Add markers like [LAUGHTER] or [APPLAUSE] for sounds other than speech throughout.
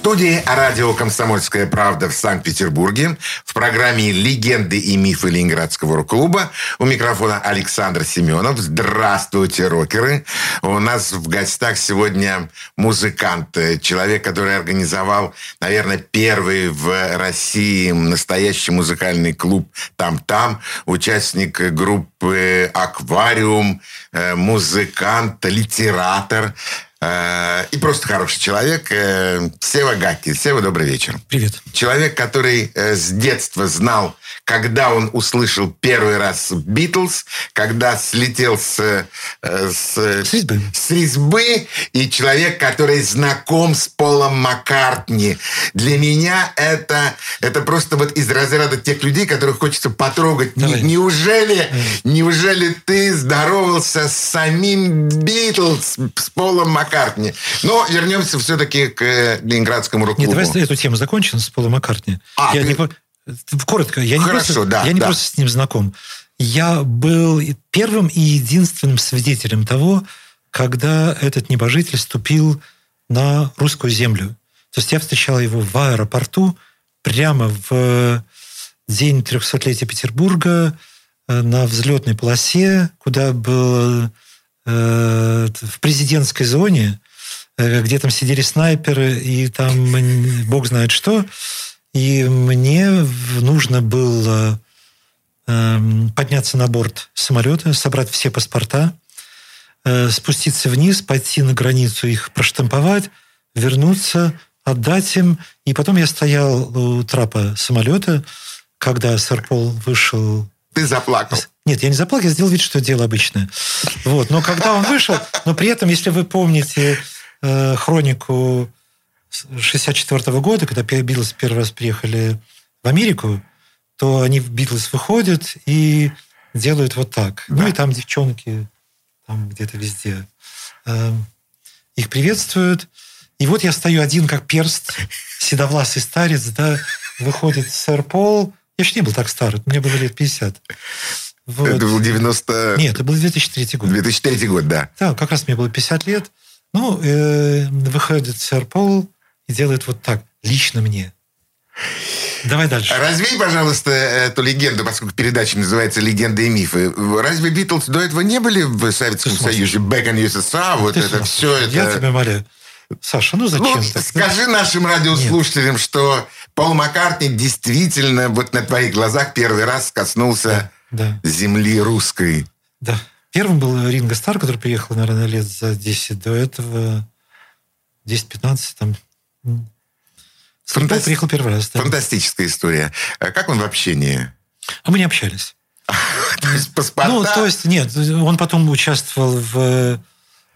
студии радио «Комсомольская правда» в Санкт-Петербурге в программе «Легенды и мифы Ленинградского рок-клуба». У микрофона Александр Семенов. Здравствуйте, рокеры. У нас в гостях сегодня музыкант, человек, который организовал, наверное, первый в России настоящий музыкальный клуб «Там-там», участник группы «Аквариум», э, музыкант, литератор – Э, и просто хороший человек. Э, Сева Гаки. Сева, добрый вечер. Привет. Человек, который э, с детства знал, когда он услышал первый раз Битлз, когда слетел с, с, с, резьбы. с резьбы, и человек, который знаком с Полом Маккартни. Для меня это, это просто вот из разряда тех людей, которых хочется потрогать. Давай. Неужели, Давай. неужели ты здоровался с самим Битлз, с Полом Маккартни? Маккартни. Но вернемся все-таки к э, Ленинградскому рок-клубу. Нет, давай эту тему закончим с Полом Маккартни. А, я ты... не, коротко, я не, Хорошо, просто, да, я не да. просто с ним знаком. Я был первым и единственным свидетелем того, когда этот небожитель ступил на русскую землю. То есть я встречал его в аэропорту прямо в день 300-летия Петербурга э, на взлетной полосе, куда был Э, в президентской зоне, э, где там сидели снайперы, и там бог знает что. И мне нужно было эм, подняться на борт самолета, собрать все паспорта, э, спуститься вниз, пойти на границу, их проштамповать, вернуться, отдать им. И потом я стоял у трапа самолета, когда сэр Пол вышел ты заплакал. Нет, я не заплакал, я сделал вид, что дело обычное. Вот. Но когда он вышел, но при этом, если вы помните э, хронику 64 -го года, когда Битлз первый раз приехали в Америку, то они в Битлз выходят и делают вот так. Да. Ну и там девчонки там где-то везде э, их приветствуют. И вот я стою один, как перст, седовласый старец, да, выходит сэр Пол, я еще не был так стар, мне было лет 50. Вот. Это был 90... Нет, это был 2003 год. 2003 год, да. Да, как раз мне было 50 лет. Ну, э, выходит сэр Пол и делает вот так, лично мне. Давай дальше. Развей, пожалуйста, эту легенду, поскольку передача называется «Легенды и мифы». Разве Битлз до этого не были в Советском Союзе? Back in USSR, вот Ты это все это... Я тебя молю. Саша, ну зачем? Ну, так? скажи нашим радиослушателям, Нет. что Пол Маккартни действительно вот на твоих глазах первый раз коснулся да, да. земли русской. Да. Первым был Ринго Стар, который приехал, наверное, лет за 10 до этого. 10-15 там. Фантаст... приехал первый раз. Да. Фантастическая история. А как он в общении? А мы не общались. [LAUGHS] То есть паспорта? Ну, то есть, нет, он потом участвовал в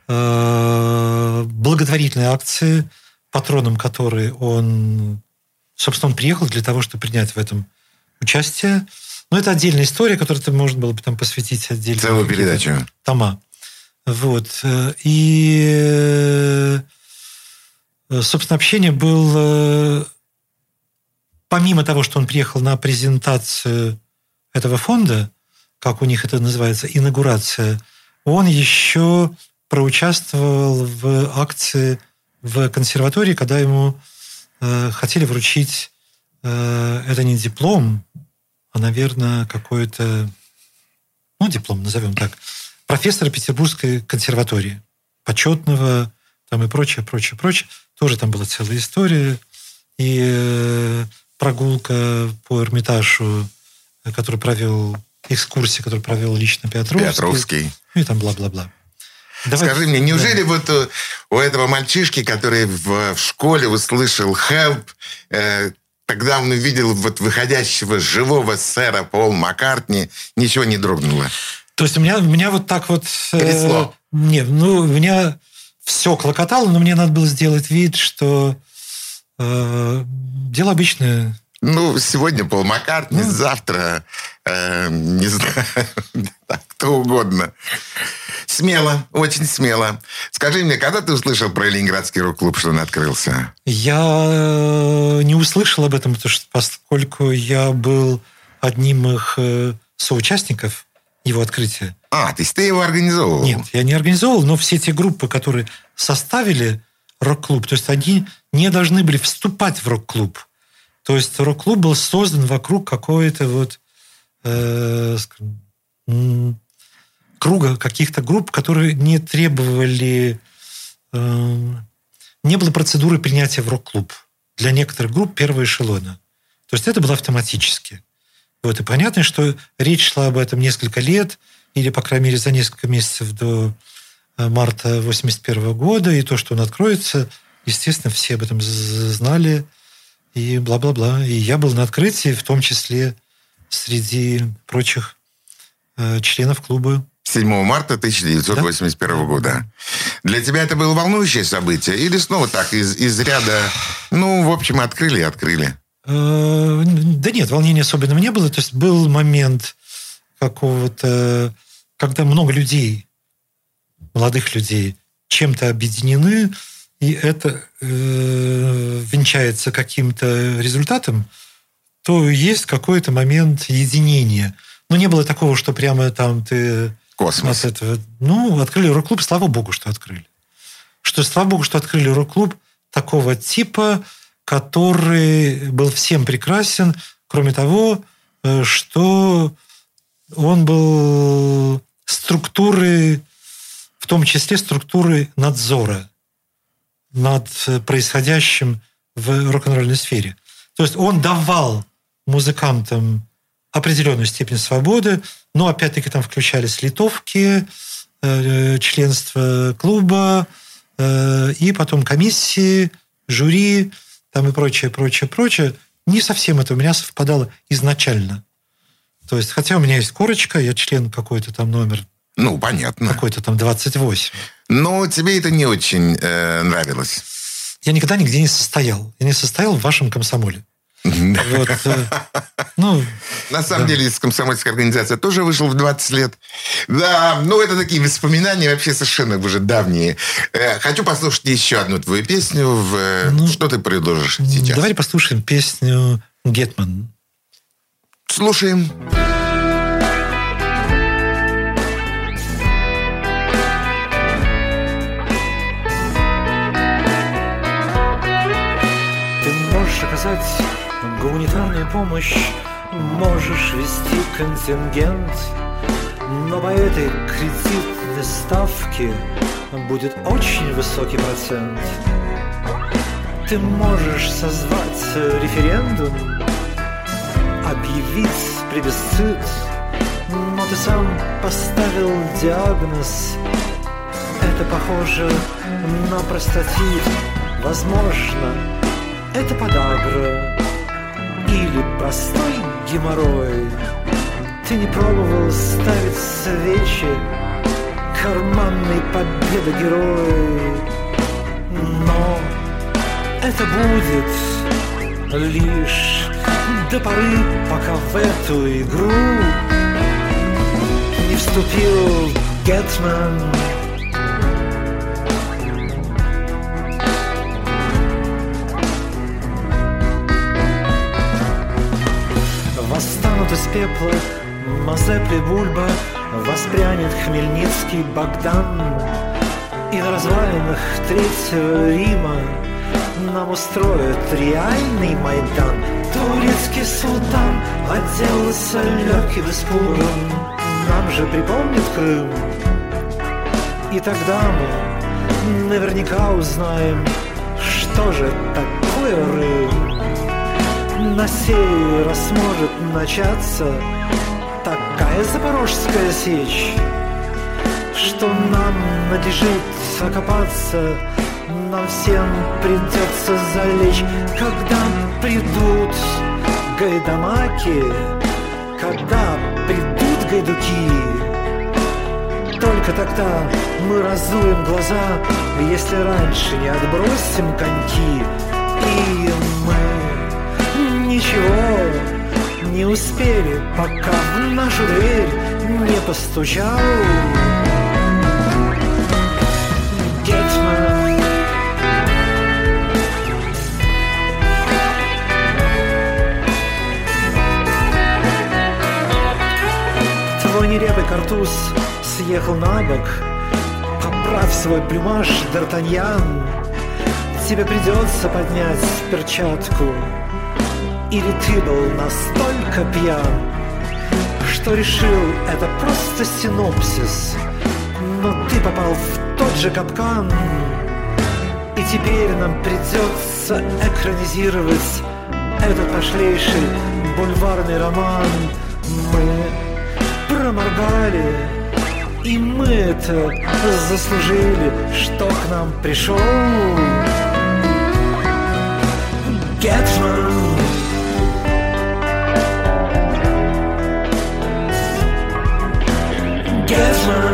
Э, благотворительной акции, патроном которой он, собственно, он приехал для того, чтобы принять в этом участие. Но это отдельная история, которую ты можно было бы там посвятить отдельно. Целую передачу. Тома. Вот. И, э, собственно, общение было... Помимо того, что он приехал на презентацию этого фонда, как у них это называется, инаугурация, он еще проучаствовал в акции в консерватории, когда ему э, хотели вручить э, это не диплом, а, наверное, какой-то, ну, диплом, назовем так, профессора Петербургской консерватории, почетного, там и прочее, прочее, прочее. Тоже там была целая история. И э, прогулка по Эрмитажу, который провел, экскурсия, которую провел лично Петровский. Петровский. И там бла-бла-бла. Давай. Скажи мне, неужели да. вот у, у этого мальчишки, который в, в школе услышал «help», э, тогда он увидел вот выходящего живого сэра Пол Маккартни, ничего не дрогнуло? То есть у меня, у меня вот так вот... Э, нет, ну, у меня все клокотало, но мне надо было сделать вид, что э, дело обычное. Ну, сегодня Пол Маккартни, ну, завтра, э, не знаю, [LAUGHS] кто угодно. Смело, очень смело. Скажи мне, когда ты услышал про Ленинградский рок-клуб, что он открылся? Я э, не услышал об этом, потому что, поскольку я был одним их э, соучастников, его открытия. А, то есть ты его организовывал? Нет, я не организовывал, но все те группы, которые составили рок-клуб, то есть они не должны были вступать в рок-клуб. То есть рок-клуб был создан вокруг какой-то вот э, круга каких-то групп, которые не требовали... Э, не было процедуры принятия в рок-клуб. Для некоторых групп первого эшелона. То есть это было автоматически. Вот, и понятно, что речь шла об этом несколько лет, или, по крайней мере, за несколько месяцев до э, марта 81 года, и то, что он откроется, естественно, все об этом знали, и бла-бла-бла. И я был на открытии, в том числе среди прочих э, членов клуба. 7 марта 1981 да? года. Для тебя это было волнующее событие? Или снова так, из, из ряда, ну, в общем, открыли и открыли? Э, да нет, волнения особенного не было. То есть был момент какого-то, когда много людей, молодых людей, чем-то объединены, и это э, венчается каким-то результатом, то есть какой-то момент единения. Но не было такого, что прямо там ты... Космос. От этого, ну, открыли рок-клуб, слава богу, что открыли. Что, слава богу, что открыли рок-клуб такого типа, который был всем прекрасен, кроме того, э, что он был структурой, в том числе структурой надзора над происходящим в рок-н-ролльной сфере. То есть он давал музыкантам определенную степень свободы, но опять-таки там включались литовки, э, членство клуба, э, и потом комиссии, жюри, там и прочее, прочее, прочее, не совсем это у меня совпадало изначально. То есть, хотя у меня есть корочка, я член какой-то там номер. Ну, понятно. Какой-то там 28. Но тебе это не очень э, нравилось. Я никогда нигде не состоял. Я не состоял в вашем комсомоле. Вот, э, ну, На самом да. деле, из комсомольской организации тоже вышел в 20 лет. Да, ну, это такие воспоминания вообще совершенно уже давние. Э, хочу послушать еще одну твою песню. В... Э, ну, Что ты предложишь сейчас? Давай послушаем песню «Гетман». Слушаем. Ты оказать гуманитарную помощь Можешь вести контингент Но по этой кредитной ставке Будет очень высокий процент. Ты можешь созвать референдум Объявить плебисцит Но ты сам поставил диагноз. Это похоже на простатит. Возможно, это подагра или простой геморрой. Ты не пробовал ставить свечи Карманной победы герой. Но это будет лишь до поры, пока в эту игру Не вступил Гетман из пепла Мазепли Бульба Воспрянет Хмельницкий Богдан. И на развалинах Третьего Рима Нам устроят реальный Майдан. Турецкий султан Отделался легким испугом. Нам же припомнит Крым. И тогда мы наверняка узнаем Что же такое Рым на сей раз может начаться. Такая запорожская сечь, что нам надлежит окопаться, нам всем придется залечь, когда придут гайдамаки, когда придут гайдуки. Только тогда мы разуем глаза, если раньше не отбросим коньки, и мы ничего. Не успели, пока в нашу дверь не постучал. Твой нерепый картуз съехал на бок. Поправь свой плюмаж, Д'Артаньян. Тебе придется поднять перчатку Или ты был настолько пьян Что решил, это просто синопсис. Но ты попал в тот же капкан И теперь нам придется экранизировать Этот пошлейший бульварный роман. Мы проморгали И мы это заслужили Что к нам пришел Гетман Гетман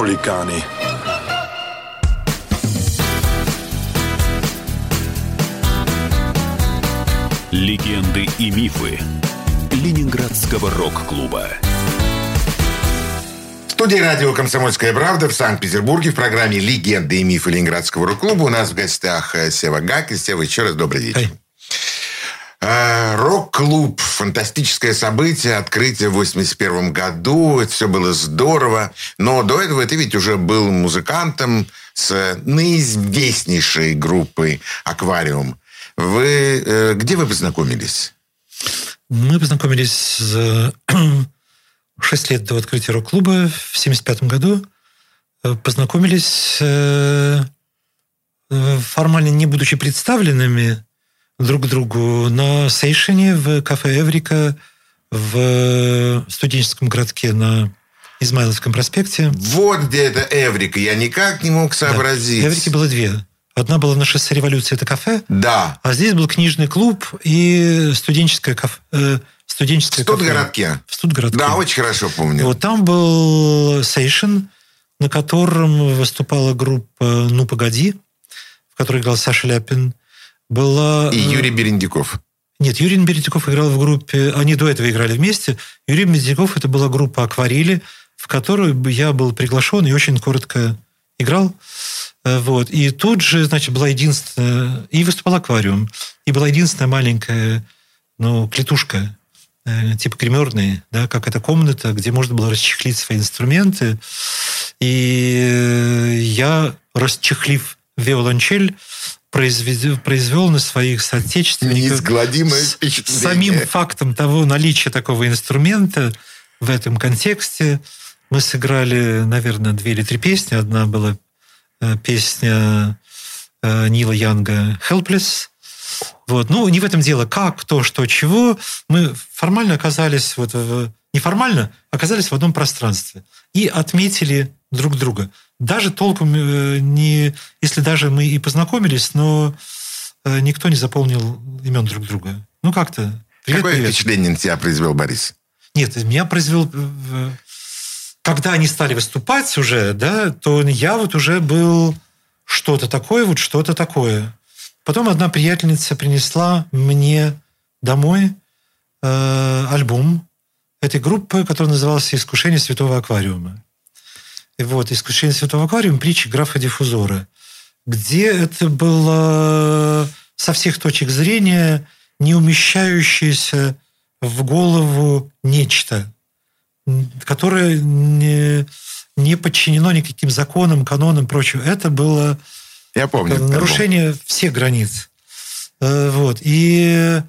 Хулиганы. Легенды и мифы Ленинградского рок-клуба. В студии радио «Комсомольская правда» в Санкт-Петербурге в программе «Легенды и мифы Ленинградского рок-клуба» у нас в гостях Сева Гак. И Сева, еще раз добрый вечер. Эй. Э, Рок-клуб. Фантастическое событие. Открытие в 81 году. Это все было здорово. Но до этого ты ведь уже был музыкантом с наизвестнейшей группой «Аквариум». Вы... э, Где вы познакомились? Мы познакомились за [CLEARS THROAT] 6 лет до открытия рок-клуба в 75 году. Э, Познакомились э, э, формально не будучи представленными друг другу на сейшене в кафе «Эврика» в студенческом городке на Измайловском проспекте. Вот где это Эврика. Я никак не мог сообразить. Да. Эврики было две. Одна была на шоссе революции, это кафе. Да. А здесь был книжный клуб и студенческое кафе. Э, студенческое В Студгородке. Кафе. В Студгородке. Да, очень хорошо помню. Вот там был сейшен, на котором выступала группа «Ну, погоди», в которой играл Саша Ляпин. Была... И Юрий Берендиков. Нет, Юрий Берендиков играл в группе... Они до этого играли вместе. Юрий Берендиков это была группа «Акварели», в которую я был приглашен и очень коротко играл. Э, Вот. И тут же, значит, была единственная... И выступал аквариум. И была единственная маленькая, ну, клетушка, э, типа гримерной, да, как эта комната, где можно было расчехлить свои инструменты. И э, я, расчехлив виолончель, произвел, произвел на своих соотечественников с самим фактом того наличия такого инструмента в этом контексте мы сыграли, наверное, две или три песни. Одна была э, песня э, Нила Янга «Helpless». Вот. Ну, не в этом дело. Как, кто, что, чего. Мы формально оказались, вот, в- неформально оказались в одном пространстве и отметили друг друга. Даже толком э, не... Если даже мы и познакомились, но э, никто не заполнил имен друг друга. Ну, как-то. Привет, Какое привет. впечатление на тебя произвел Борис? Нет, меня произвел... э, Когда они стали выступать уже, да, то я вот уже был что-то такое, вот что-то такое. Потом одна приятельница принесла мне домой э, альбом этой группы, которая называлась «Искушение святого аквариума». Вот «Искушение святого аквариума» притча графа Диффузора, где это было со всех точек зрения не умещающееся в голову нечто, которое не, не подчинено никаким законам, канонам и прочему. Это было Я помню, нарушение всех границ. Э, вот. И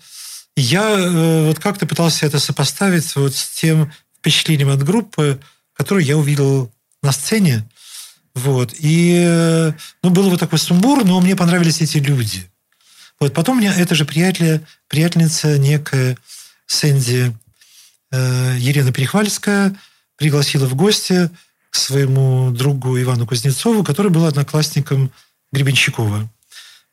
я э, вот как-то пытался это сопоставить вот с тем впечатлением от группы, которую я увидел на сцене. Вот. И ну, был вот такой сумбур, но мне понравились эти люди. Вот. Потом меня эта же приятеля, приятельница некая Сэнди э, Елена Перехвальская пригласила в гости к своему другу Ивану Кузнецову, который был одноклассником Гребенщикова.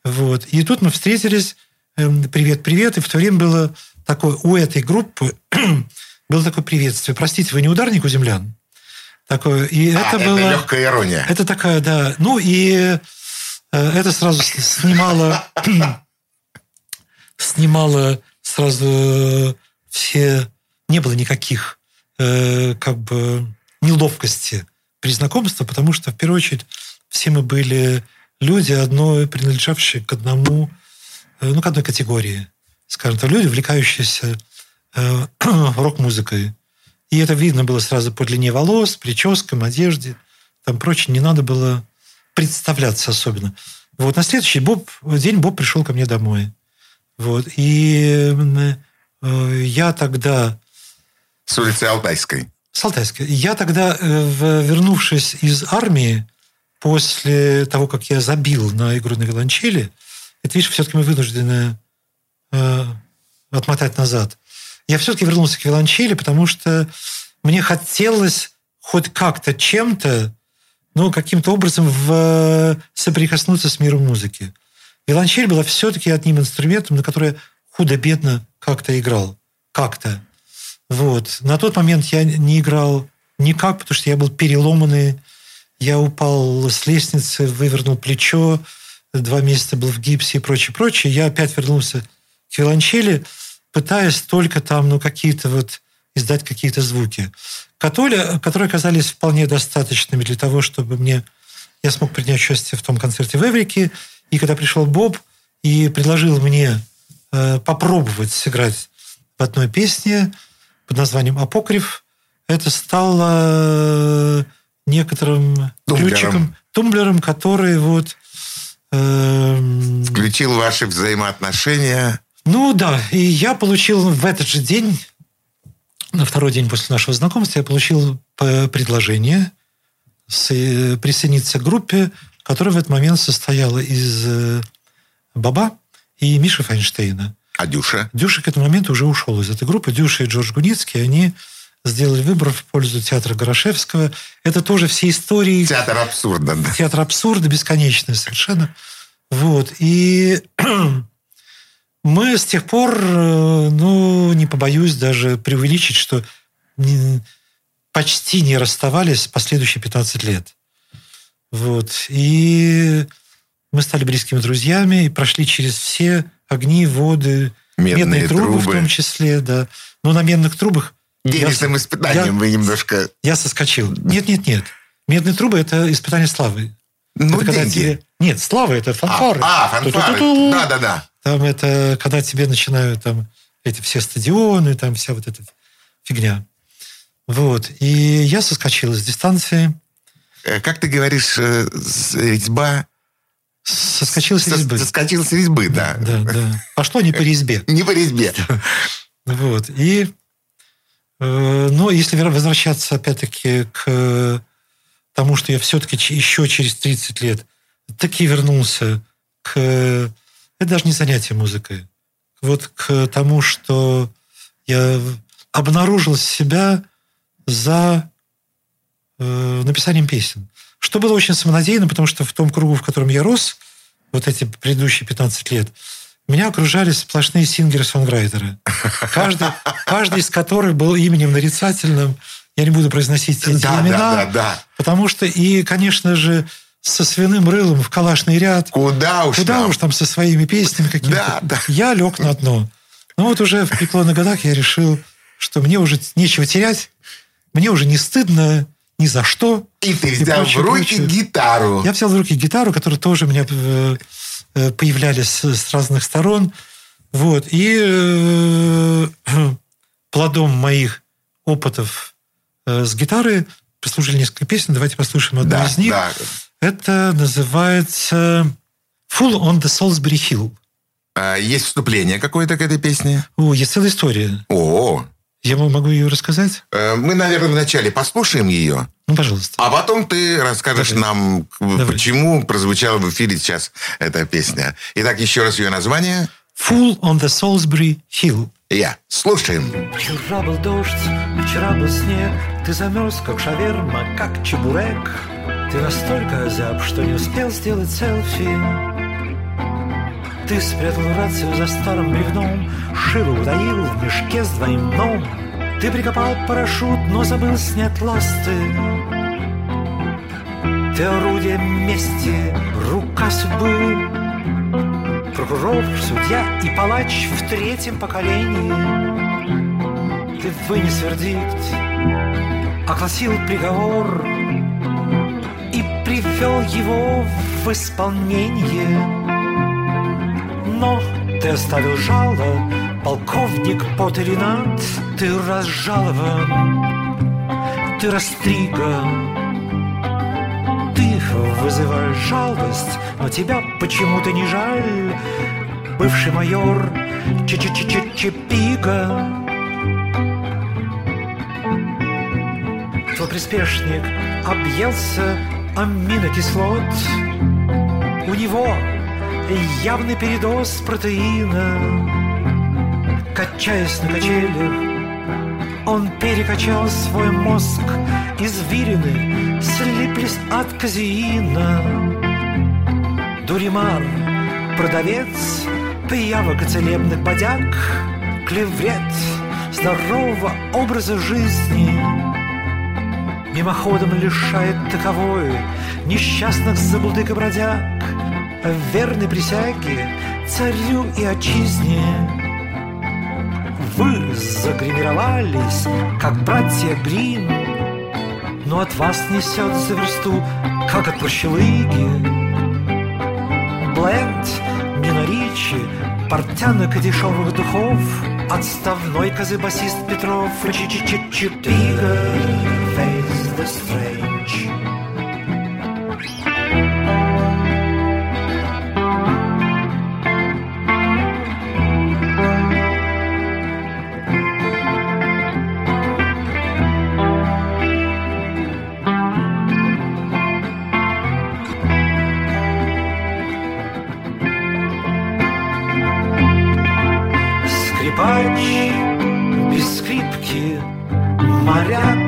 Вот. И тут мы встретились, привет-привет, эм, и в то время было такое, у этой группы [CLEARS THROAT] было такое приветствие. Простите, вы не ударник у землян? Такое. И а, это, было, легкая ирония. Это такая, да. Ну, и э, это сразу снимало, [CLEARS THROAT] снимало сразу все... Не было никаких э, как бы неловкости при знакомстве, потому что, в первую очередь, все мы были люди, одной принадлежавшие к одному, э, ну, к одной категории. Скажем так, люди, увлекающиеся э, [CLEARS THROAT] рок-музыкой. И это видно было сразу по длине волос, прическам, одежде, там прочее. Не надо было представляться особенно. Вот на следующий Боб, день Боб пришел ко мне домой. Вот. И э, я тогда... С улицы Алтайской. С Алтайской. Я тогда, э, вернувшись из армии, после того, как я забил на игру на виолончели, это, видишь, все-таки мы вынуждены э, отмотать назад. Я все-таки вернулся к виолончели, потому что мне хотелось хоть как-то чем-то, ну, каким-то образом в, соприкоснуться с миром музыки. Виолончель была все-таки одним инструментом, на который худо-бедно как-то играл. Как-то. Вот. На тот момент я не играл никак, потому что я был переломанный я упал с лестницы, вывернул плечо, два месяца был в гипсе и прочее, прочее. Я опять вернулся к виолончели, пытаясь только там, ну, какие-то вот издать какие-то звуки, которые, которые оказались вполне достаточными для того, чтобы мне я смог принять участие в том концерте в Эврике. И когда пришел Боб и предложил мне э, попробовать сыграть в одной песне под названием «Апокриф», это стало некоторым тумблером. ключиком, тумблером, который вот... Э, Включил ваши взаимоотношения. Ну да, и я получил в этот же день, на второй день после нашего знакомства, я получил предложение присоединиться к группе, которая в этот момент состояла из э, Баба и Миши Файнштейна. А Дюша? Дюша к этому моменту уже ушел из этой группы. Дюша и Джордж Гуницкий, они сделали выбор в пользу театра Горошевского. Это тоже все истории... Театр абсурда. Да. Театр абсурда, бесконечный совершенно. Вот. И [CLEARS THROAT] мы с тех пор, э, ну, не побоюсь даже преувеличить, что не, почти не расставались последующие 15 лет. Вот. И мы стали близкими друзьями и прошли через все огни, воды, медные, медные трубы, трубы в том числе, да. Но на медных трубах денежным я, испытанием я, вы немножко... Я соскочил. Нет, нет, нет. Медные трубы – это испытание славы. Ну, это деньги. Тебе... Нет, слава – это фанфары. А, а фанфары. Да-да-да. Там это, когда тебе начинают там эти все стадионы, там вся вот эта фигня. Вот. И я соскочил с дистанции. Э, как ты говоришь, э, резьба... Соскочил с резьбы. Соскочил с резьбы, да. Да, да. Пошло не по резьбе. [LAUGHS] Не по резьбе. [LAUGHS] Вот. И Э, но если возвращаться опять-таки к тому, что я все-таки еще через 30 лет таки вернулся к... Это даже не занятие музыкой. Вот к тому, что я обнаружил себя за э, написанием песен. Что было очень самонадеянно, потому что в том кругу, в котором я рос, вот эти предыдущие 15 лет, меня окружали сплошные сингеры-сонграйтеры. Каждый, каждый из которых был именем нарицательным. Я не буду произносить эти да, имена. Да, да, да. Потому что, и, конечно же, со свиным рылом в калашный ряд. Куда уж Куда там. уж там со своими песнями какими-то. Да, да. Я лег на дно. Ну вот уже в преклонных годах я решил что мне уже нечего терять, мне уже не стыдно ни за что. И ты взял и прочее, в руки прочее. гитару. Я взял в руки гитару, которая тоже у меня э, э, появлялись с разных сторон. Вот. И э, [CLEARS THROAT] плодом моих опытов с гитарой послушали несколько песен. Давайте послушаем одну да, из них. Да. Это называется Full on the Salisbury Hill. А есть вступление какое-то к этой песне? О, есть целая история. О, я могу ее рассказать? Э, мы, наверное, вначале послушаем ее. Ну, пожалуйста. А потом ты расскажешь Давай. нам, Давай. почему прозвучала в эфире сейчас эта песня. Итак, еще раз ее название. Full on the Salisbury Hill. Я. Слушаем. Вчера был дождь, вчера был снег, ты замерз, как шаверма, как чебурек. Ты настолько озяб, что не успел сделать селфи. Ты спрятал рацию за старым бревном, Шилу утаил в мешке с двоим дном. Ты прикопал парашют, но забыл снять ласты. Ты орудие мести, рука судьбы. Прокурор, судья и палач в третьем поколении. Ты вынес вердикт, огласил приговор привел его в исполнение но ты оставил жало, полковник Потеринат, ты разжалован, ты растриган. Ты вызываешь жалость, но тебя почему-то не жаль, бывший майор Чепига. Твой приспешник объелся аминокислот, у него явный передоз протеина. Качаясь на качелях, он перекачал свой мозг, извилины слиплись от казеина. Дуримар, продавец пиявок и целебных бодяг, клеврет здорового образа жизни, мимоходом лишает таковой несчастных забулдык и бродяг верной присяге царю и отчизне. Вы загримировались, как братья Грин, но от вас несет за версту, как от прощелыги. Бленд, Нина Ричи, портянок и дешевых духов, Отставной козы-басист Петров, rather strange. Скрипач без скрипки моряк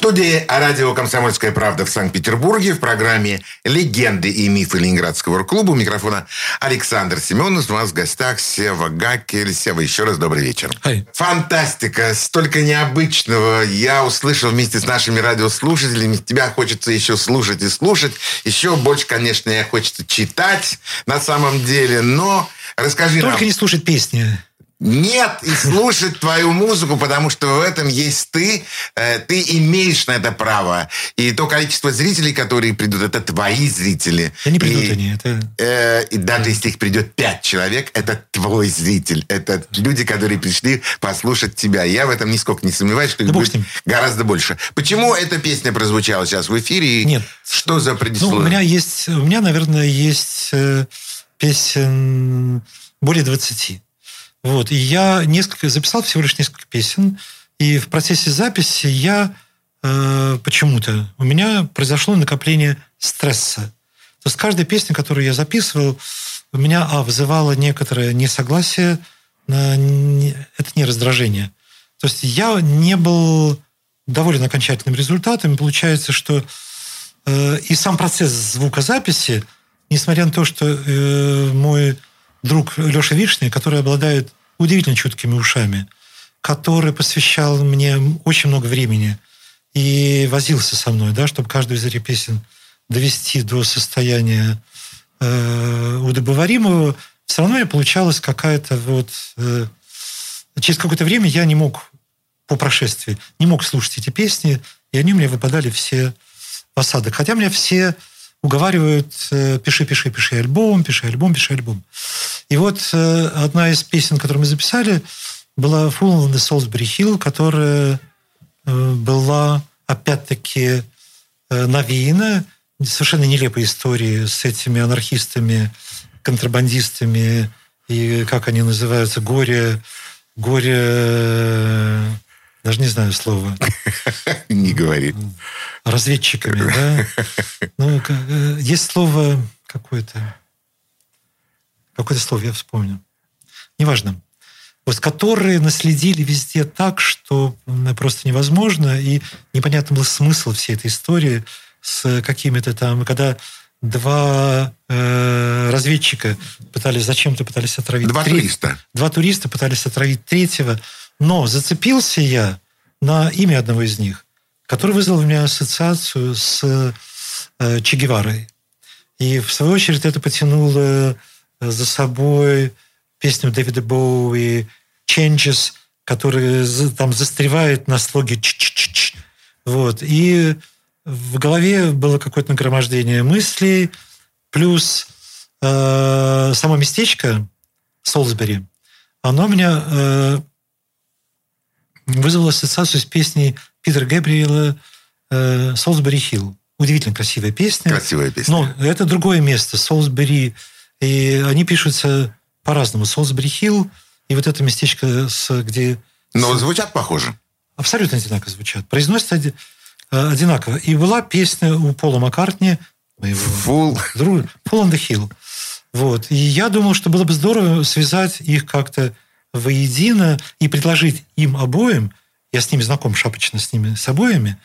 В студии радио «Комсомольская правда» в Санкт-Петербурге в программе «Легенды и мифы Ленинградского рок-клуба» у микрофона Александр Семенов. У нас в гостях Сева Гакель. Сева, еще раз добрый вечер. Hi. Фантастика! Столько необычного. Я услышал вместе с нашими радиослушателями. Тебя хочется еще слушать и слушать. Еще больше, конечно, я хочется читать на самом деле. Но Расскажи Только нам. не слушать песни. Нет, и слушать твою музыку, потому что в этом есть ты. Э, ты имеешь на это право. И то количество зрителей, которые придут, это твои зрители. Да не придут и, они. Это... Э, и даже если их придет пять человек, это твой зритель. Это люди, которые пришли послушать тебя. Я в этом нисколько не сомневаюсь, что их будет гораздо больше. Почему эта песня прозвучала сейчас в эфире? Нет. Что за предисловие? Ну, у меня есть, у меня, наверное, есть э, песен более 20. Вот. И я несколько, записал всего лишь несколько песен. И в процессе записи я э, почему-то, у меня произошло накопление стресса. То есть каждая песня, которую я записывал, у меня, а, вызывала некоторое несогласие, это не раздражение. То есть я не был доволен окончательным результатом. Получается, что э, и сам процесс звукозаписи, несмотря на то, что э, мой друг Леша Вишный, который обладает удивительно чуткими ушами, который посвящал мне очень много времени и возился со мной, да, чтобы каждую из этих песен довести до состояния э, удобоваримого, все равно я получалась какая-то вот... Э, через какое-то время я не мог, по прошествии, не мог слушать эти песни, и они мне выпадали все в осадок. Хотя меня все уговаривают, э, пиши, пиши, пиши альбом, пиши альбом, пиши альбом. И вот э, одна из песен, которую мы записали, была «Full on the Salisbury Hill», которая э, была, опять-таки, навеяна совершенно нелепой историей с этими анархистами, контрабандистами и, как они называются, горе, горе даже не знаю слова. [LAUGHS] Не говори. Разведчиками, да? [LAUGHS] Ну, э, есть слово какое-то. Какое-то слово я вспомню. Неважно. Вот, которые наследили везде так, что просто невозможно, и непонятно был смысл всей этой истории с какими-то там... Когда два э, разведчика пытались зачем-то пытались отравить... Два треть, туриста. Два туриста пытались отравить третьего, но зацепился я на имя одного из них, который вызвал у меня ассоциацию с э, Че Геварой. И в свою очередь это потянуло э, за собой песню Дэвида Боуи «Changes», которая там застревает на слоге ч ч ч ч Вот. И в голове было какое-то нагромождение мыслей, плюс э, само местечко Солсбери, оно меня э, вызвало ассоциацию с песней Питера Гэбриэла э, «Солсбери Хилл». Удивительно красивая песня. Красивая песня. Но это другое место, Солсбери. И они пишутся по-разному. Солсбери Хилл и вот это местечко, с, где... Но звучат похоже. Абсолютно одинаково звучат. Произносятся оди... Э, одинаково. И была песня у Пола Маккартни, моего Full. друга, Full on the Hill. Вот. И я думал, что было бы здорово связать их как-то воедино и предложить им обоим, я с ними знаком шапочно, с ними, с обоими,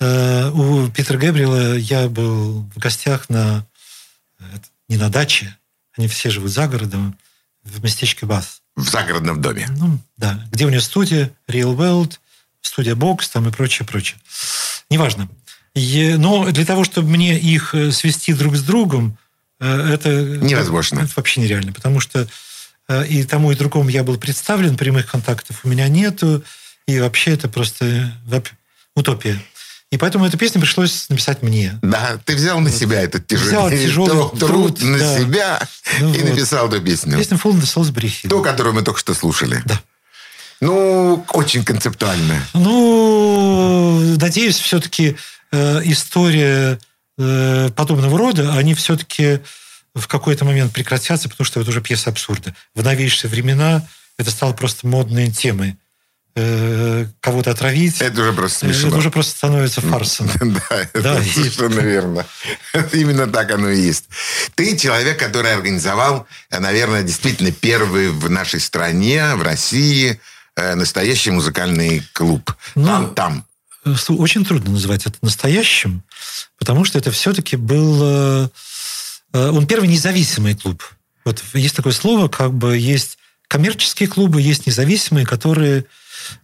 э, у Питера Гэбриэла я был в гостях на, не на даче, они все живут за городом, в местечке Бас. В загородном доме. Ну, да. Где у него студия, Real World, студия Бокс там и прочее, прочее. Неважно. И, но для того, чтобы мне их э, свести друг с другом, э, это... Невозможно. Это вообще нереально, потому что Э, и тому и другому я был представлен, прямых контактов у меня нету, и вообще это просто утопия. И поэтому эту песню пришлось написать мне. Да, ты взял на себя этот тяжелый, взял [LAUGHS] тяжелый труд, труд на да. себя ну, и вот. написал эту песню. Песня Full the Salisbury Hill. Ту, которую мы только что слушали. Да. Ну, очень концептуально. Ну, надеюсь, все-таки э, история э, подобного рода, они все-таки в какой-то момент прекратятся, потому что это уже пьеса абсурда. В новейшие времена это стало просто модной темой э, кого-то отравить. Это уже просто смешно. Это уже просто становится фарсом. [LAUGHS] Да, это совершенно верно. Именно так оно и есть. Ты человек, который организовал, наверное, действительно первый в нашей стране, в России, э, настоящий музыкальный клуб. Ну, там, там. Очень трудно называть это настоящим, потому что это все-таки был Э, он первый независимый клуб. Вот есть такое слово, как бы есть коммерческие клубы, есть независимые, которые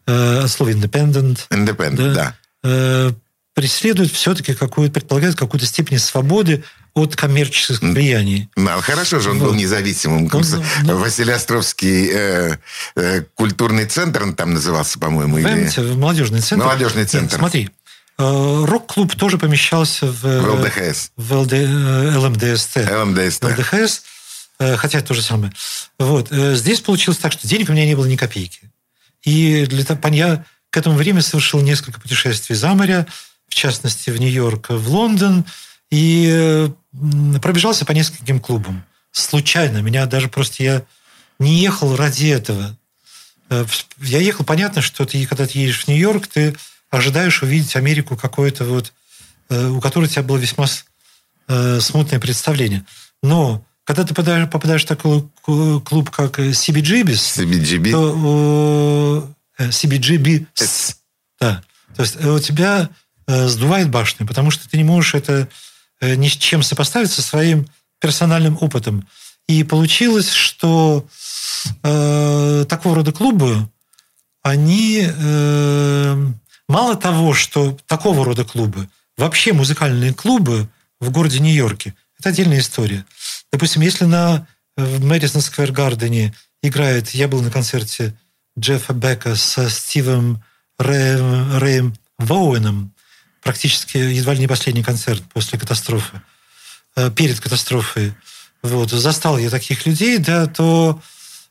э, от слова independent. Independent, да. да. Э, преследуют все-таки какую предполагают какую-то степень свободы от коммерческих влияний. Ну, хорошо же он вот. был независимым. Он, ну, Василий Островский э, э, культурный центр, он там назывался, по-моему. Или... молодежный центр. Молодежный центр. Нет, смотри, э, рок-клуб тоже помещался в, в ЛДХС. В ЛД, э, ЛМДСТ. ЛМДСТ. ЛДХС, э, хотя это то же самое. Вот. Здесь получилось так, что денег у меня не было ни копейки. И для того, я к этому времени совершил несколько путешествий за море, в частности, в Нью-Йорк, в Лондон, и пробежался по нескольким клубам. Случайно. Меня даже просто... Я не ехал ради этого. Э, я ехал, понятно, что ты, когда ты едешь в Нью-Йорк, ты ожидаешь увидеть Америку какое-то вот, э, у которой у тебя было весьма э, смутное представление. Но когда ты попадаешь, попадаешь в такой клуб, как CBGB, CBGB. то CBGB, да, то есть у тебя сдувает башню, потому что ты не можешь это Э, ни с чем сопоставить со своим персональным опытом. И получилось, что э, такого рода клубы, они э, мало того, что такого рода клубы, вообще музыкальные клубы в городе Нью-Йорке, это отдельная история. Допустим, если на в Мэдисон Сквер Гардене играет, я был на концерте Джеффа Бека со Стивом Рэем, Рэем Воуэном, практически едва ли не последний концерт после катастрофы, э, перед катастрофой. Вот, застал я таких людей, да, то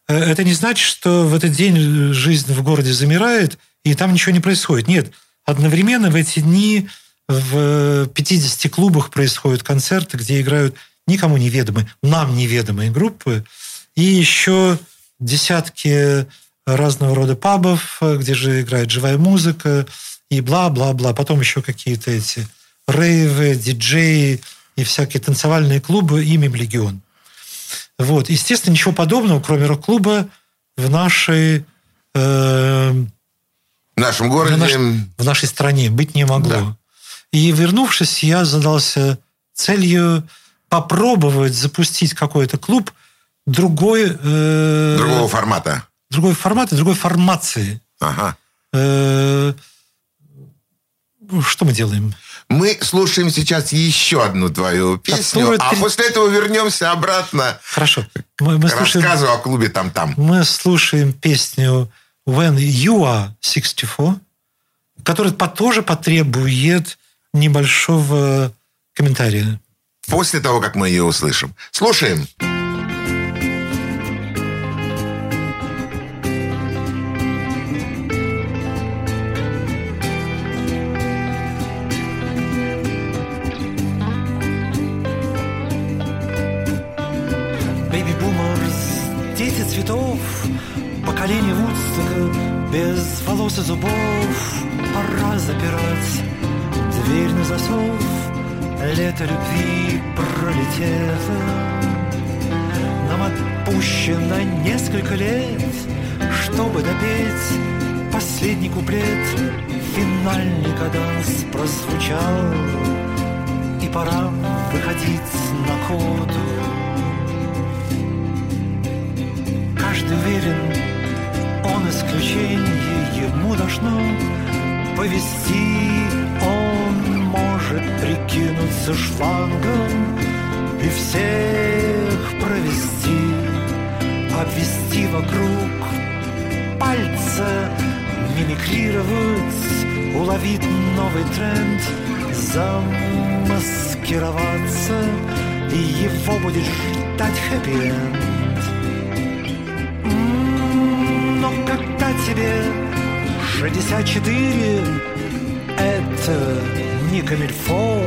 э, это не значит, что в этот день жизнь в городе замирает, и там ничего не происходит. Нет, одновременно в эти дни в 50 клубах происходят концерты, где играют никому неведомые, нам неведомые группы, и еще десятки разного рода пабов, где же играет живая музыка, и бла-бла-бла. Потом еще какие-то эти рейвы, диджеи и всякие танцевальные клубы, имем легион. Вот. Естественно, ничего подобного, кроме рок-клуба, в нашей... Э, в нашем городе... В, наш, в нашей стране быть не могло. Да. И вернувшись, я задался целью попробовать запустить какой-то клуб другой... Э, другого формата. Другой формата, другой формации. Ага. Э, что мы делаем? Мы слушаем сейчас еще одну твою песню, Которая... а после этого вернемся обратно Хорошо. Мы, мы к слушаем... рассказу о клубе «Там-там». Мы слушаем песню «When You Are 64», которая тоже потребует небольшого комментария. После того, как мы ее услышим. Слушаем. Слушаем. И зубов Пора запирать дверь на засов. Лето любви пролетело. Нам отпущено несколько лет Чтобы допеть последний куплет. Финальный каданс прозвучал И пора выходить на коду Каждый верен он исключение должно повести. Он может прикинуться шлангом и всех провести, обвести вокруг пальца, мимикрировать, уловить новый тренд, замаскироваться, и его будет ждать хэппи-энд. тебе 64 Это не камильфо.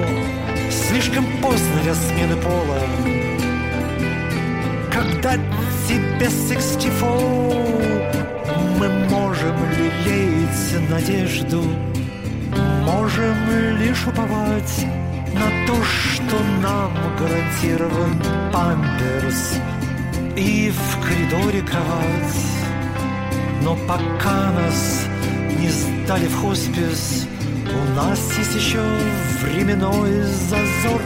Слишком поздно для смены пола. Когда тебе 64 Мы можем лелеять надежду. Можем лишь уповать на то, что нам гарантирован памперс И в коридоре кровать. Но пока нас не сдали в хоспис, у нас есть еще временной зазор.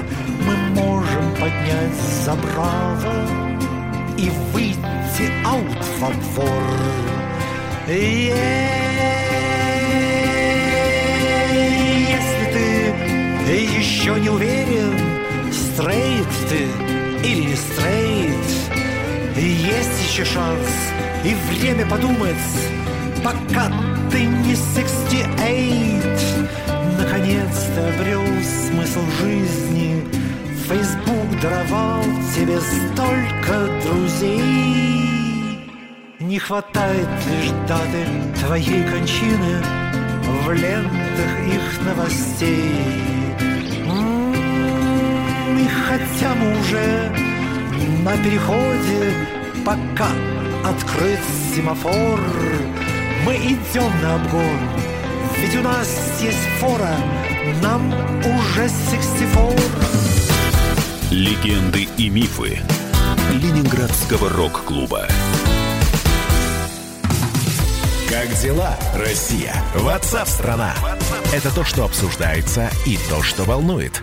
Мы можем поднять забрало и выйти аут во двор. Если ты еще не уверен, стрейт ты или не стрейт, есть еще шанс и время подумать, пока ты не 68. Наконец-то обрел смысл жизни, Фейсбук даровал тебе столько друзей. Не хватает лишь даты твоей кончины В лентах их новостей. М-м, и хотя мы уже на переходе, пока открыт семафор, мы идем на обгон, ведь у нас есть фора, нам уже 64. Легенды и мифы Ленинградского рок-клуба. Как дела, Россия? Ватсап-страна! Это то, что обсуждается и то, что волнует.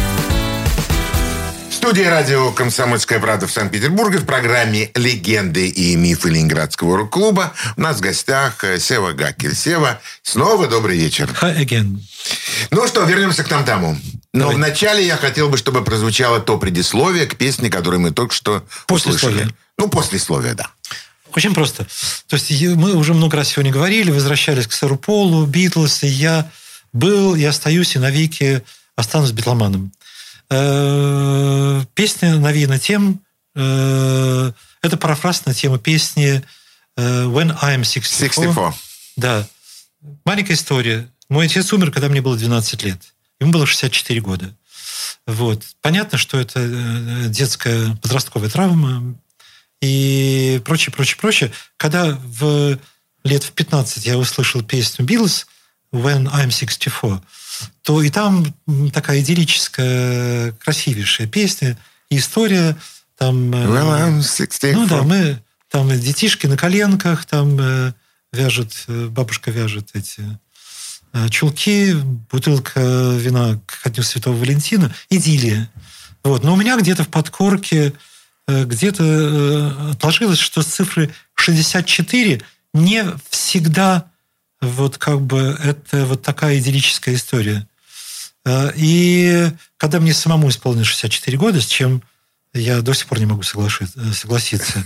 Студии радио «Комсомольская правда» в Санкт-Петербурге в программе «Легенды и мифы Ленинградского рок-клуба» у нас в гостях э, Сева Гакель. Сева, снова добрый вечер. Hi again. Ну что, вернемся к там-тому. Но Давай. вначале я хотел бы, чтобы прозвучало то предисловие к песне, которую мы только что Послесловие. услышали. Ну, послесловие, да. Очень просто. То есть мы уже много раз сегодня говорили, возвращались к Сэру Полу, Битлз, и я был, и остаюсь, и навеки останусь битломаном. Э, песня навеяна тем, э, это парафраз на тему песни э, «When I'm 64». 64. Да. Маленькая история. Мой отец умер, когда мне было 12 лет. Ему было 64 года. Вот. Понятно, что это детская подростковая травма, и прочее, прочее, прочее. Когда в лет в 15 я услышал песню Beatles «When I'm 64», то и там такая идиллическая, красивейшая песня, история там... Э, well, I'm 64. Ну да, мы там детишки на коленках, там э, вяжут, э, бабушка вяжет эти чулки, бутылка вина к Дню Святого Валентина, идиллия. Вот. Но у меня где-то в подкорке где-то отложилось, что цифры 64 не всегда вот как бы это вот такая идиллическая история. Э, и когда мне самому исполнилось 64 года, с чем я до сих пор не могу согласиться,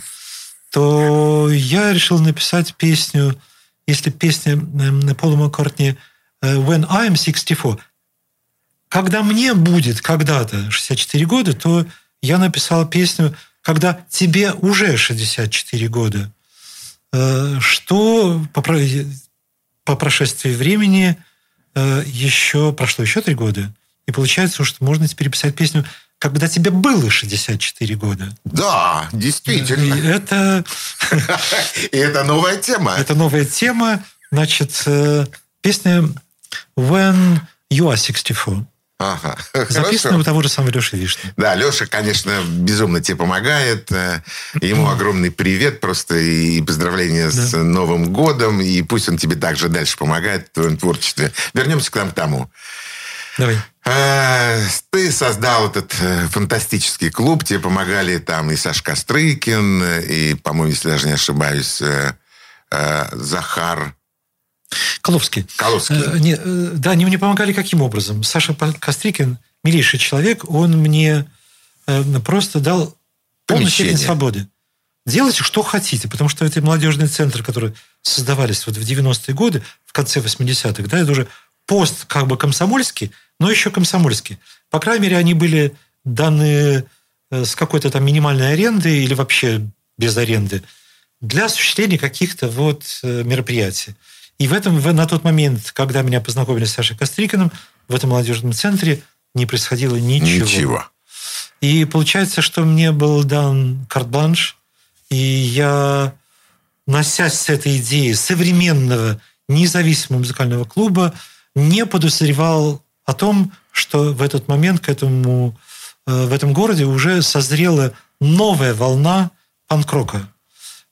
то я решил написать песню, если песня Пола Маккартни «When I'm 64», когда мне будет когда-то 64 года, то я написал песню когда тебе уже 64 года, э, что по, прошествии времени э, еще прошло еще три года, и получается, что можно теперь писать песню когда тебе было 64 года. Да, действительно. И это... [LAUGHS] И это новая тема. Это новая тема. Значит, э, песня «When you are 64». Ага, [LAUGHS] Записано у того же самого Леши Вишни. Да, Леша, конечно, безумно тебе помогает. Э, ему огромный привет просто и поздравления да. с Новым годом. И пусть он тебе также дальше помогает в твоем творчестве. Вернемся к нам тому. Давай. Э, ты создал этот э, фантастический клуб. Тебе помогали там и Сашка Стрыкин, и, по-моему, если даже не ошибаюсь, Захар Коловский. Коловский. Э, не, э, да, они мне помогали каким образом? Саша Кострикин, милейший человек, он мне э, просто дал полную степень свободы. Делайте, что хотите, потому что эти молодежные центры, которые создавались вот в 90-е годы, в конце 80-х, да, это уже пост как бы комсомольский, но еще комсомольский. По крайней мере, они были даны с какой-то там минимальной арендой или вообще без аренды для осуществления каких-то вот мероприятий. И в этом, на тот момент, когда меня познакомили с Сашей Кострикиным, в этом молодежном центре не происходило ничего. Ничего. И получается, что мне был дан карт-бланш, и я, носясь с этой идеей современного независимого музыкального клуба, не подозревал о том, что в этот момент к этому, э, в этом городе уже созрела новая волна панк-рока.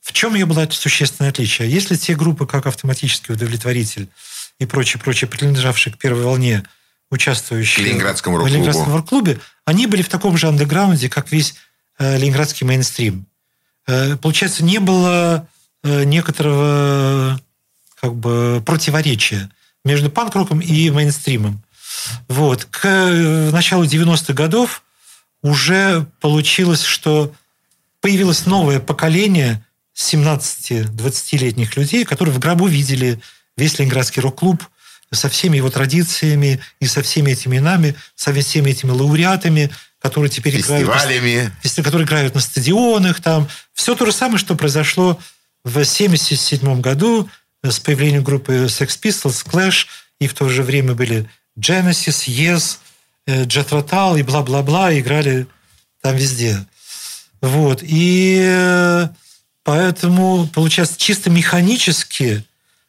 В чем ее было существенное отличие? Если те группы, как «Автоматический удовлетворитель» и прочие, прочие, принадлежавшие к первой волне, участвующие в Ленинградском рок-клубе, Ленинградском рок-клубе они были в таком же андеграунде, как весь э, ленинградский мейнстрим. Э, получается, не было э, некоторого как бы противоречия между панк-роком и мейнстримом. Вот. К э, началу 90-х годов уже получилось, что появилось новое поколение 17-20-летних людей, которые в гробу видели весь Ленинградский рок-клуб со всеми его традициями и со всеми этими именами, со всеми этими лауреатами, которые теперь Фестивалями. играют, которые играют на стадионах, там. Все то же самое, что произошло в 1977 году с появлением группы Sex Pistols, Clash, и в то же время были Genesis, Yes, Jet Rotal и бла-бла-бла, играли там везде. Вот. И э, поэтому, получается, чисто механически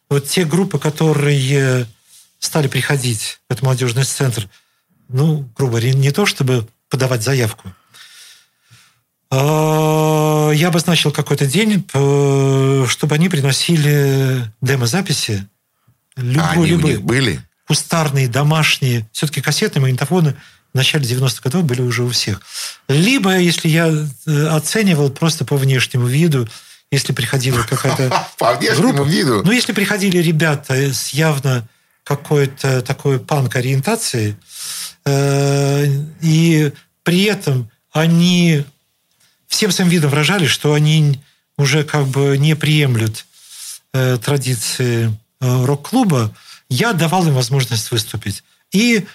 вот те группы, которые стали приходить в этот молодежный центр, ну, грубо говоря, не то чтобы подавать заявку, а, я обозначил какой-то день, э, чтобы они приносили демозаписи. Любой, а они любые. у них были? Кустарные, домашние. Все-таки кассетные магнитофоны в начале 90-х годов были уже у всех. Либо, если я э, оценивал просто по внешнему виду, если приходила какая-то [LAUGHS] По внешнему группа, виду? Ну, если приходили ребята с явно какой-то такой панк-ориентацией, э, и при этом они всем своим видом выражали, что они уже как бы не приемлют э, традиции э, рок-клуба, я давал им возможность выступить. И,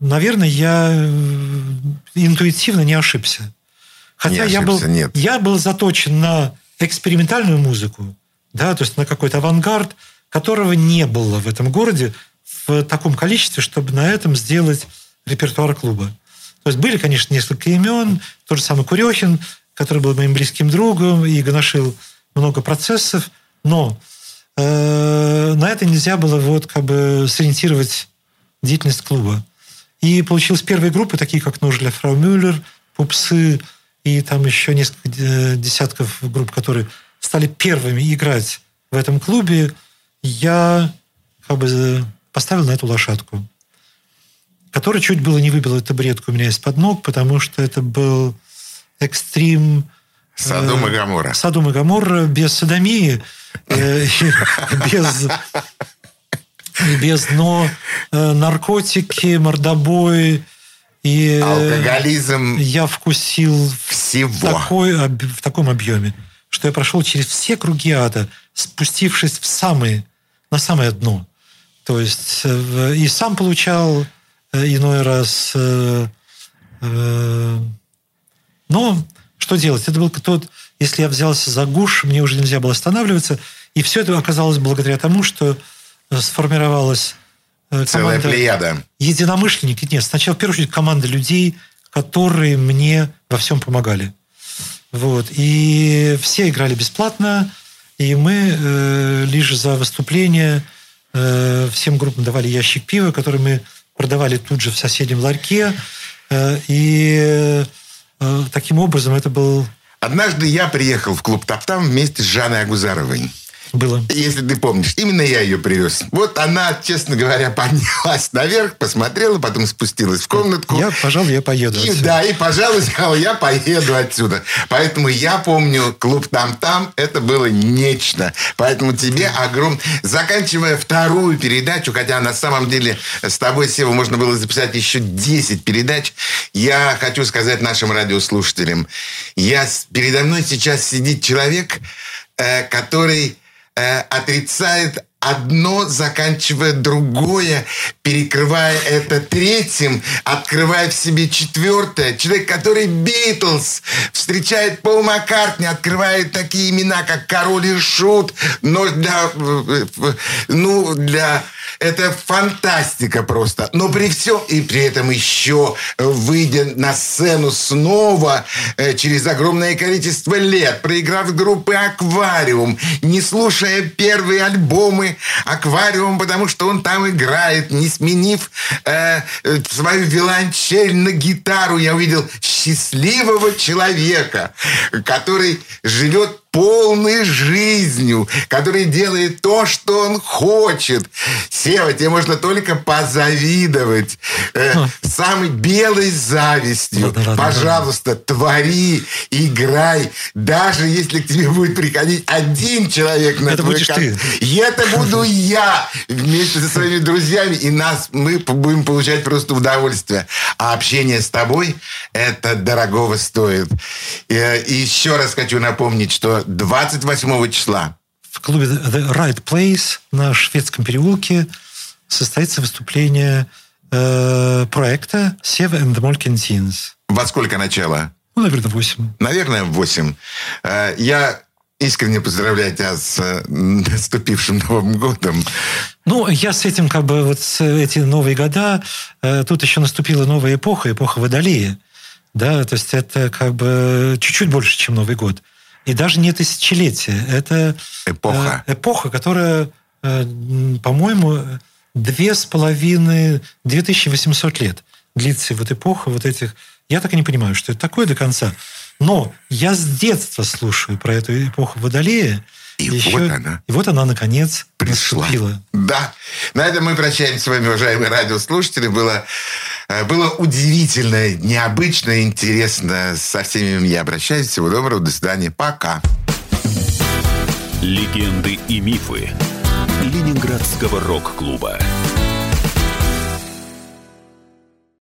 наверное, я э, интуитивно не ошибся. Хотя не ошибся, я, был, нет. я был заточен на экспериментальную музыку, да, то есть на какой-то авангард, которого не было в этом городе в таком количестве, чтобы на этом сделать репертуар клуба. То есть были, конечно, несколько имен, тот же самый Курехин, который был моим близким другом и гоношил много процессов, но э, на это нельзя было вот как бы сориентировать деятельность клуба. И получилась первые группы, такие как «Нож для фрау Мюллер», «Пупсы» и там еще несколько десятков групп, которые стали первыми играть в этом клубе. Я как бы поставил на эту лошадку, которая чуть было не выбила табуретку у меня из-под ног, потому что это был экстрим... Садом и э, Гамора. Садом и Гамора без садомии, э, [LAUGHS] без без но э, наркотики, мордобой и алкоголизм. Я вкусил всего такой, в таком объеме, что я прошел через все круги ада, спустившись в самые, на самое дно. То есть и сам получал иной раз но что делать? Это был тот, если я взялся за гуш, мне уже нельзя было останавливаться. И все это оказалось благодаря тому, что э, сформировалась э, Целая плеяда. Единомышленники. Нет, сначала, в первую очередь, команда людей, которые мне во всем помогали. Вот. И все играли бесплатно, и мы э, лишь за выступление э, всем группам давали ящик пива, который мы продавали тут же в соседнем ларьке. Э, и Э, таким образом, это был... Однажды я приехал в клуб «Топтам» вместе с Жанной Агузаровой. Было. Если ты помнишь, именно я ее привез. Вот она, честно говоря, [LAUGHS] поднялась наверх, посмотрела, потом спустилась в комнатку. Я, пожалуй, я поеду и, отсюда. Да, и, пожалуй, [LAUGHS] сказала, я поеду отсюда. Поэтому я помню клуб «Там-там», это было нечто. Поэтому тебе огром... Заканчивая вторую передачу, хотя на самом деле с тобой, Сева, можно было записать еще 10 передач, я хочу сказать нашим радиослушателям, я... передо мной сейчас сидит человек, э, который э, отрицает одно, заканчивая другое, перекрывая это третьим, открывая в себе четвертое. Человек, который Битлз встречает Пол Маккартни, открывает такие имена, как Король и Шут, но для, ну, для это фантастика просто. Но при всем и при этом еще выйдя на сцену снова э, через огромное количество лет, проиграв группы «Аквариум», не слушая первые альбомы «Аквариум», потому что он там играет, не сменив э, э свою виолончель на гитару, я увидел счастливого человека, который живет полной жизнью, который делает то, что он хочет. Сева, тебе можно только позавидовать. Э, самой белой завистью. Ладно, ладно, Пожалуйста, ладно. твори, играй. Даже если к тебе будет приходить один человек на это твой будешь ты. И это буду я вместе со своими друзьями. И нас мы будем получать просто удовольствие. А общение с тобой это дорогого стоит. Э, и еще раз хочу напомнить, что 28 числа. В клубе The Right Place на Шведском переулке состоится выступление э, проекта Seva and the Molken Teens. Во сколько начало? Ну, наверное, 8. Наверное, 8. Э, я искренне поздравляю тебя с э, наступившим Новым годом. Ну, я с этим, как бы, вот с эти новые года, э, тут еще наступила новая эпоха, эпоха Водолея. Да, то есть это как бы чуть-чуть больше, чем Новый год. И даже не тысячелетие. Это эпоха, э, эпоха которая, э, по-моему, две с половиной, 2800 лет длится вот эпоха вот этих... Я так и не понимаю, что это такое до конца. Но я с детства слушаю про эту эпоху Водолея, и еще, вот она. И вот она, наконец, пришла. Наступила. Да. На этом мы прощаемся с вами, уважаемые радиослушатели. Было, э, было удивительно, необычно, интересно. Со всеми я обращаюсь. Всего доброго. До свидания. Пока. Легенды и мифы Ленинградского рок-клуба.